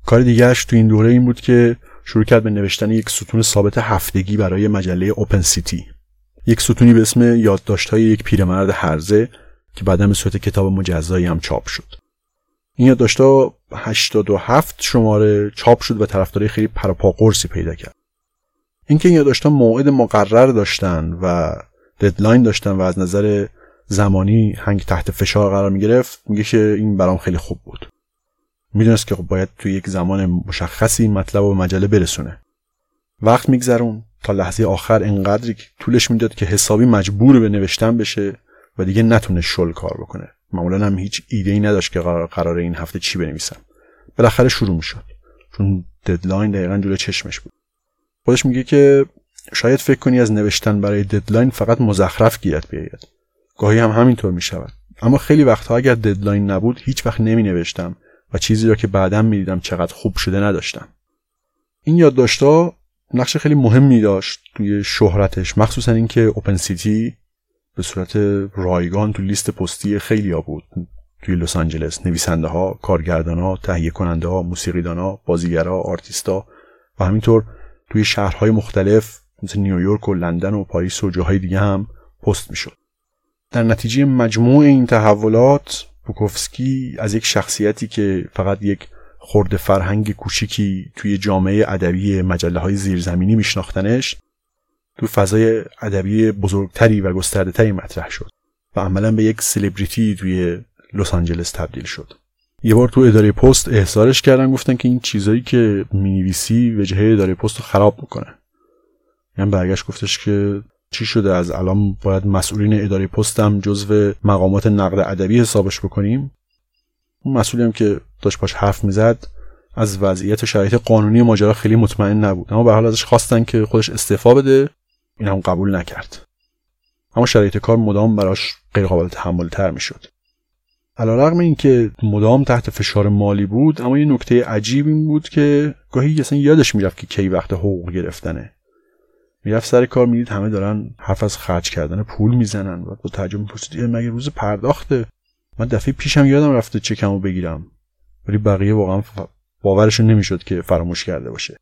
کار دیگرش تو این دوره این بود که شروع کرد به نوشتن یک ستون ثابت هفتگی برای مجله اوپن سیتی یک ستونی به اسم یادداشت‌های یک پیرمرد هرزه که بعدا به صورت کتاب مجزایی هم چاپ شد. این یادداشت‌ها 87 شماره چاپ شد و طرفدارای خیلی پرپا قرصی پیدا کرد. اینکه این یادداشت‌ها موعد مقرر داشتن و ددلاین داشتن و از نظر زمانی هنگ تحت فشار قرار می گرفت میگه که این برام خیلی خوب بود. می‌دونست که خب باید توی یک زمان مشخصی مطلب به مجله برسونه. وقت میگذروند. تا لحظه آخر انقدری طولش می‌داد که حسابی مجبور به نوشتن بشه و دیگه نتونه شل کار بکنه. معمولا هم هیچ ایده ای نداشت که قرار, این هفته چی بنویسم. بالاخره شروع می‌شد. چون deadline دقیقا جلو چشمش بود. خودش میگه که شاید فکر کنی از نوشتن برای deadline فقط مزخرف گیرت بیاید. گاهی هم همینطور می‌شود. اما خیلی وقتها اگر deadline نبود هیچ وقت نمی نوشتم و چیزی را که بعدا می‌دیدم چقدر خوب شده نداشتم. این یادداشتها نقش خیلی مهمی داشت توی شهرتش مخصوصا اینکه اوپن سیتی به صورت رایگان تو لیست پستی خیلی ها بود. توی لس آنجلس نویسنده ها کارگردان ها تهیه کننده ها موسیقیدان ها بازیگرا آرتیستا و همینطور توی شهرهای مختلف مثل نیویورک و لندن و پاریس و جاهای دیگه هم پست می‌شد. در نتیجه مجموع این تحولات بوکوفسکی از یک شخصیتی که فقط یک خورده فرهنگ کوچیکی توی جامعه ادبی مجله های زیرزمینی میشناختنش تو فضای ادبی بزرگتری و گسترده مطرح شد و عملا به یک سلبریتی توی لس آنجلس تبدیل شد. یه بار تو اداره پست احضارش کردن گفتن که این چیزایی که می‌نویسی وجهه اداره پست رو خراب می‌کنه. یعنی برگشت گفتش که چی شده از الان باید مسئولین اداره پستم جزو مقامات نقد ادبی حسابش بکنیم. اون مسئولی هم که داشت باش حرف می‌زد از وضعیت و شرایط قانونی ماجرا خیلی مطمئن نبود. اما به حال ازش خواستن که خودش استعفا بده این هم قبول نکرد. اما شرایط کار مدام براش غیر قابل تحمل تر می‌شد. علیرغم اینکه مدام تحت فشار مالی بود اما یه نکته عجیب این بود که گاهی اصلا یادش می‌رفت که کی وقت حقوق گرفتنه. می‌رفت سر کار می‌دید همه دارن حرف از خرج کردن پول می‌زنن و با تعجب می‌پرسید مگه روز پرداخته؟ من دفعه پیشم یادم رفته چکمو بگیرم. ولی بقیه واقعا باورشون نمی‌شد که فراموش کرده باشه.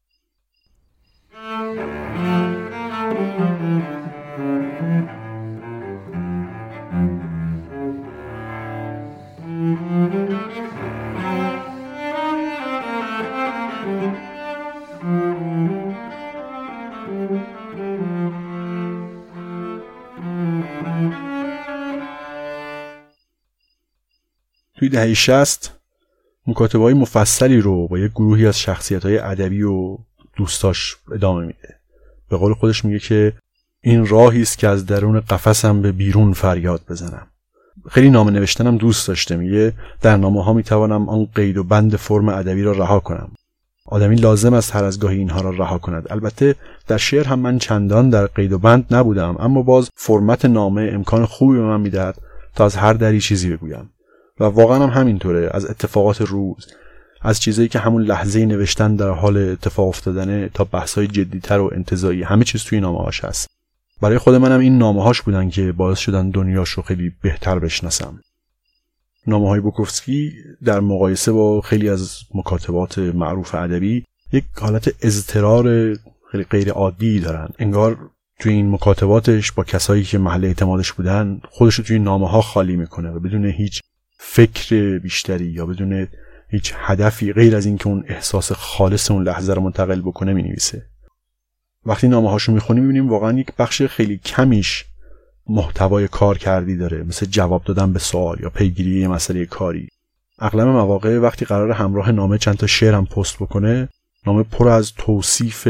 توی دهه 60 مکاتبه های مفصلی رو با یک گروهی از شخصیت های ادبی و دوستاش ادامه میده. به قول خودش میگه که این راهی است که از درون قفسم به بیرون فریاد بزنم. خیلی نامه نوشتنم دوست داشته. میگه در نامه ها می‌توانم آن قید و بند فرم ادبی را رها کنم. آدمی لازم است هر از گاهی اینها را رها کند. البته در شعر هم من چندان در قید و بند نبودم اما باز فرمت نامه امکان خوبی به من می‌دهد تا از هر دری چیزی بگویم. و واقعا هم همینطوره. از اتفاقات روز از چیزایی که همون لحظه نوشتن در حال اتفاق افتادنه تا بحث‌های جدیتر و انتظایی همه چیز توی نامه هاش هست. برای خود منم این نامه هاش بودن که باعث شدن دنیاش رو خیلی بهتر بشناسم. نامه های بوکوفسکی در مقایسه با خیلی از مکاتبات معروف ادبی یک حالت اضطرار خیلی غیر عادی دارن. انگار توی این مکاتباتش با کسایی که محل اعتمادش بودن خودش رو توی نامه ها خالی می‌کنه و بدون هیچ فکر بیشتری یا بدون هیچ هدفی غیر از اینکه اون احساس خالص اون لحظه رو منتقل بکنه می نویسه وقتی نامه هاشو می‌خونیم می‌بینیم واقعا یک بخش خیلی کمیش محتوای کار کردی داره. مثل جواب دادن به سوال یا پیگیری یه مسئله کاری. اغلب مواقع وقتی قرار همراه نامه چند تا شعر هم پست بکنه نامه پر از توصیف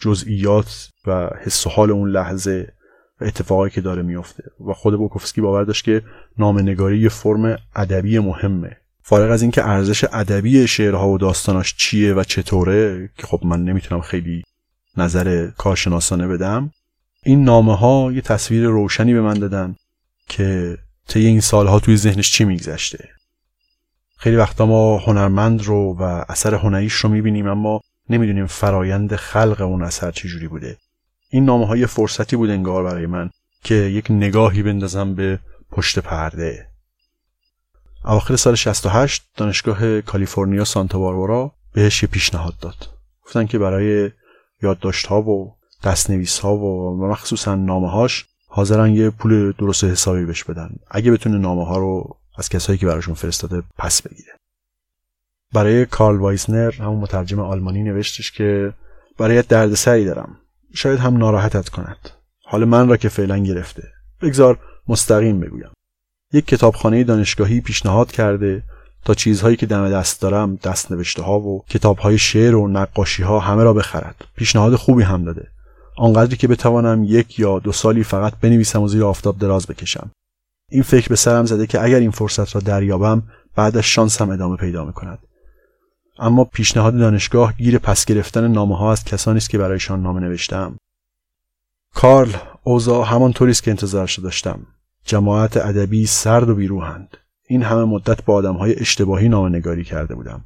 جزئیات و حس و حال اون لحظه و اتفاقایی که داره میفته. و خود بوکوفسکی باور داشت که نامه نگاری یه فرم ادبی مهمه. فارغ از اینکه ارزش ادبی شعرها و داستاناش چیه و چطوره که خب من نمی‌تونم خیلی نظر کارشناسانه بدم این نامه ها یه تصویر روشنی به من دادن که طی این سالها توی ذهنش چی میگذشته. خیلی وقتا ما هنرمند رو و اثر هنریش رو می‌بینیم اما نمی‌دونیم فرایند خلق اون اثر چجوری بوده. این نامه های فرصتی بود انگار برای من که یک نگاهی بندازم به پشت پرده. اواخر سال 68 دانشگاه کالیفرنیا سانتا باربارا بهش یه پیشنهاد داد. گفتن که برای یادداشت ها و دستنویس ها و مخصوصا نامه هاش حاضرن یه پول درست حسابی بهش بدن. اگه بتونه نامه ها رو از کسایی که براشون فرستاده پس بگیره. برای کارل وایسنر همون مترجم آلمانی نوشتش که برای دردسری دارم. شاید هم ناراحتت کند. حال من را که فعلا گرفته. بگذار مستقیم بگویم. یک کتابخانه دانشگاهی پیشنهاد کرده تا چیزهایی که دم دست دارم دست نوشته ها و کتاب های شعر و نقاشی ها همه را بخرد. پیشنهاد خوبی هم داده. آنقدری که بتوانم یک یا دو سالی فقط بنویسم و زیر آفتاب دراز بکشم. این فکر به سرم زده که اگر این فرصت را دریابم بعدش شانسم ادامه پیدا می‌کند. اما پیشنهاد دانشگاه گیر پس گرفتن نامه ها از کسانی است که برایشان نامه نوشتم کارل اوضاع همانطوری است که انتظارش داشتم. جماعت ادبی سرد و بیروهند این همه مدت با آدم های اشتباهی نگاری کرده بودم.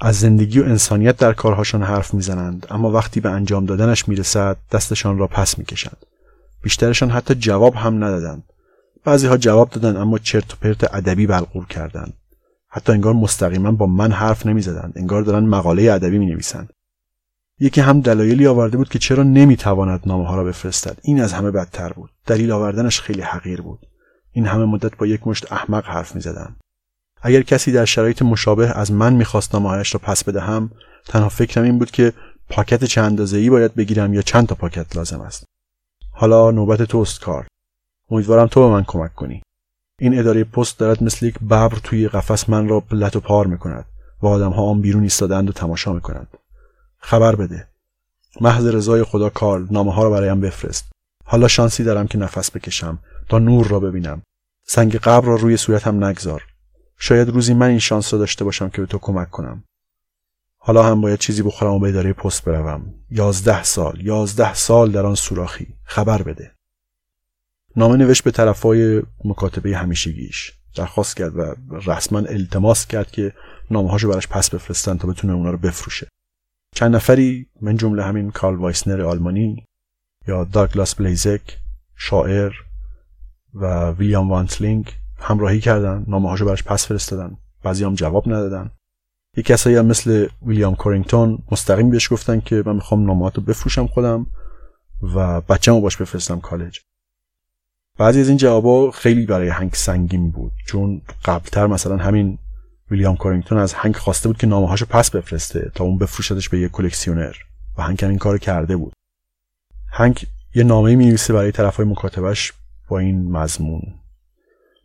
از زندگی و انسانیت در کارهاشان حرف می‌زنند اما وقتی به انجام دادنش می‌رسد دستشان را پس می‌کشند. بیشترشان حتی جواب هم ندادند. بعضی ها جواب دادند اما چرت و پرت ادبی بلغور کردند. حتی انگار مستقیما با من حرف نمی‌زدند. انگار دارن مقاله ادبی می نویسند یکی هم دلایلی آورده بود که چرا نمی‌تواند نامه ها را بفرستد. این از همه بدتر بود. دلیل آوردنش خیلی حقیر بود. این همه مدت با یک مشت احمق حرف می‌زدم. اگر کسی در شرایط مشابه از من می‌خواست نامههایش را پس بدهم تنها فکرم این بود که پاکت چند اندازه‌ای باید بگیرم یا چند تا پاکت لازم است. حالا نوبت توست کار. امیدوارم تو به من کمک کنی. این اداره پست دارد مثل یک ببر توی قفس من را لط و پار می‌کند و آدمها آن بیرون ایستادند و تماشا می‌کنند. خبر بده. محض رضای خدا کارل نامه ها را برایم بفرست. حالا شانسی دارم که نفس بکشم تا نور را ببینم. سنگ قبر را روی صورتم نگذار. شاید روزی من این شانس را داشته باشم که به تو کمک کنم. حالا هم باید چیزی بخورم و به اداره پست بروم. یازده سال یازده سال در آن سوراخی. خبر بده. نامه نوشت به طرفای مکاتبه همیشگیش. درخواست کرد و رسما التماس کرد که نامه هاشو براش پس بفرستن تا بتونه اونا رو بفروشه. چند نفری من جمله همین کارل وایسنر آلمانی یا داگلاس بلیزک شاعر و ویلیام وانتلینگ همراهی کردن نامه هاشو براش پس فرستادن. بعضی هم جواب ندادن. یک کسایی هم مثل ویلیام کورینگتون مستقیم بهش گفتن که من می‌خوام نامهاتو بفروشم خودم و بچه‌مو باش بفرستم کالج. بعضی از این جوابا خیلی برای هنگ سنگین بود چون قبلتر مثلا همین ویلیام کورینگتون از هنگ خواسته بود که نامه هاشو پس بفرسته تا اون بفروشدش به یه کلکسیونر و هنگ هم این کار کرده بود هنگ یه نامه می نویسه برای طرفای مکاتبش با این مضمون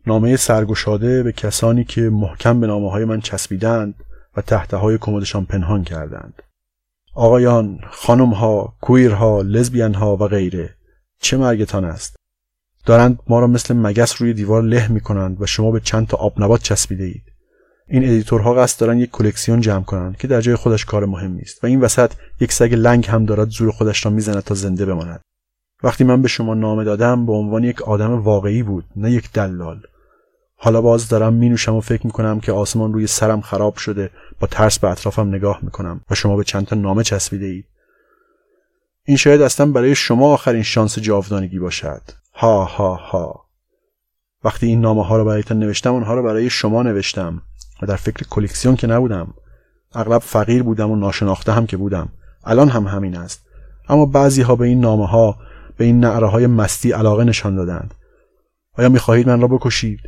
نامه سرگشاده به کسانی که محکم به نامه های من چسبیدند و تحتهای کمدشان پنهان کردند. آقایان، خانمها، queer ها، لزبیانها و غیره چه مرگتان است؟ دارند ما را مثل مگس روی دیوار له می کنند و شما به چند تا آب نبات چسبیده اید. این editor ها قصد دارن یک کلکسیون جمع کنند که در جای خودش کار مهمی است و این وسط یک سگ لنگ هم دارد زور خودش را می‌زند تا زنده بماند. وقتی من به شما نامه دادم به عنوان یک آدم واقعی بود نه یک دلال. حالا باز دارم می نوشم و فکر می‌کنم که آسمان روی سرم خراب شده با ترس به اطرافم نگاه می‌کنم و شما به چند تا نامه چسبیده اید این شاید اصلا برای شما آخرین شانس جاودانگی باشد. ها ها ها. وقتی این نامه ها رو برایتان نوشتم اونها رو برای شما نوشتم و در فکر کلکسیون که نبودم. اغلب فقیر بودم و ناشناخته هم که بودم. الان هم همین است. اما بعضی ها به این نامه ها به این نعره های مستی علاقه نشان دادند. آیا می‌خواهید من را بکشید؟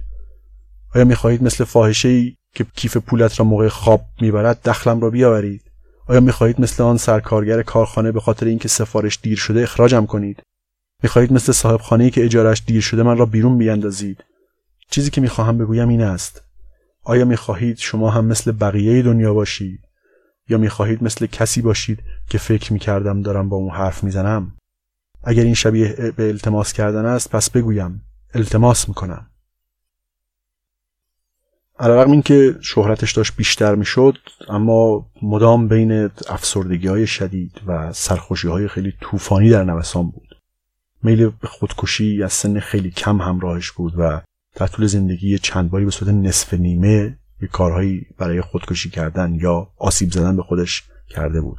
آیا می‌خواهید مثل فاحشه ای که کیف پولت را موقع خواب می‌برد دخلم را بیاورید؟ آیا می‌خواهید مثل آن سرکارگر کارخانه به خاطر اینکه سفارش دیر شده اخراجم کنید؟ می‌خواهید مثل صاحب خانه که اجارش دیر شده من را بیرون بیاندازید. چیزی که می‌خواهم بگویم این است. آیا می‌خواهید شما هم مثل بقیه دنیا باشید؟ یا می‌خواهید مثل کسی باشید که فکر می‌کردم دارم با اون حرف می‌زنم؟ اگر این شبیه به التماس کردن است پس بگویم. التماس می‌کنم. علیرغم اینکه شهرتش داشت بیشتر می‌شد اما مدام بین افسردگی های شدید و سرخوشی های خیلی طوفانی در نوسان بود. میل به خودکشی از سن خیلی کم همراهش بود و در طول زندگی چند باری به صورت نصف نیمه یه کارهایی برای خودکشی کردن یا آسیب زدن به خودش کرده بود.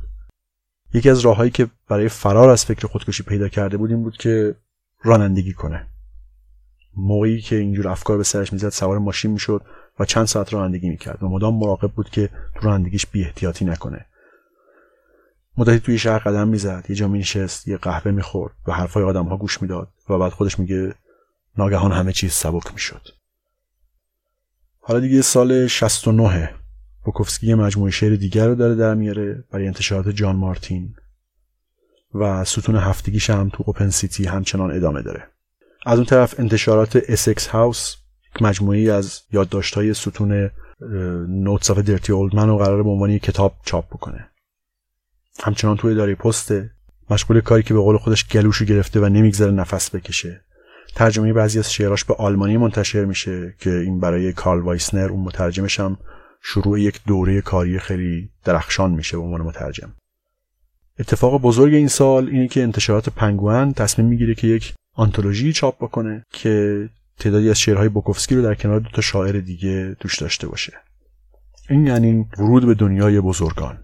یکی از راههایی که برای فرار از فکر خودکشی پیدا کرده بود این بود که رانندگی کنه. موقعی که اینجور افکار به سرش می‌زد سوار ماشین می‌شد و چند ساعت رانندگی می‌کرد و مدام مراقب بود که تو رانندگیش بی نکنه. مدتی توی شهر قدم می‌زد یه جا مینشست یه قهوه می‌خورد و حرفای آدمها گوش می‌داد و بعد خودش میگه ناگهان همه چیز سبک می‌شد. حالا دیگه سال 69 بوکوفسکی یه مجموعه شعر دیگر رو داره در میاره برای انتشارات جان مارتین و ستون هفتگیش هم تو Open City همچنان ادامه داره. از اون طرف انتشارات اسکس هاوس مجموعه ای از یادداشت‌های ستون Notes of Dirty Old Man رو قراره به عنوان کتاب چاپ بکنه. همچنان توی اداره پست مشغول کاری که به قول خودش گلوشو گرفته و نمیگذاره نفس بکشه. ترجمه بعضی از شعراش به آلمانی منتشر میشه که این برای کارل وایسنر اون مترجمش هم شروع یک دوره کاری خیلی درخشان میشه به عنوان مترجم. اتفاق بزرگ این سال اینه که انتشارات پنگوان تصمیم می‌گیره که یک آنتولوژی چاپ بکنه که تعدادی از شعرهای بوکوفسکی رو در کنار دو تا شاعر دیگه توش داشته باشه. این یعنی ورود به دنیای بزرگان.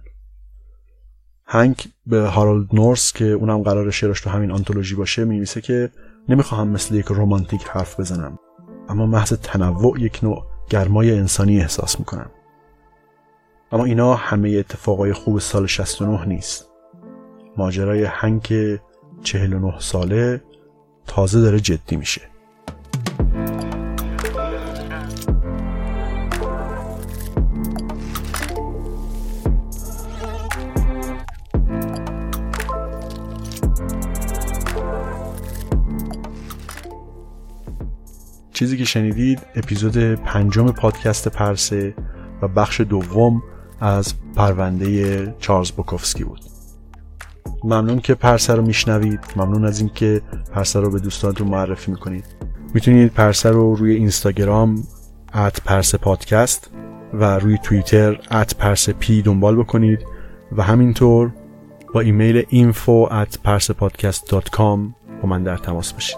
هنگ به هارولد نورس که اونم قرار شعرش تو همین آنتولوژی باشه میمیسه که نمی‌خواهم مثل یک رومانتیک حرف بزنم اما محض تنوع یک نوع گرمای انسانی احساس می‌کنم. اما اینا همه اتفاقای خوب سال 69 نیست. ماجرای هنگ 49 ساله تازه داره جدی میشه. چیزی که شنیدید اپیزود پنجم پادکست پرسه و بخش دوم از پرونده چارلز بوکوفسکی بود. ممنون که پرسه رو میشنوید. ممنون از اینکه پرسه رو به دوستانتون معرفی می‌کنید. می‌تونید پرسه رو روی اینستاگرام at پرسه پادکست و روی توییتر at پرسه P دنبال بکنید و همینطور با ایمیل info at با من در تماس باشید.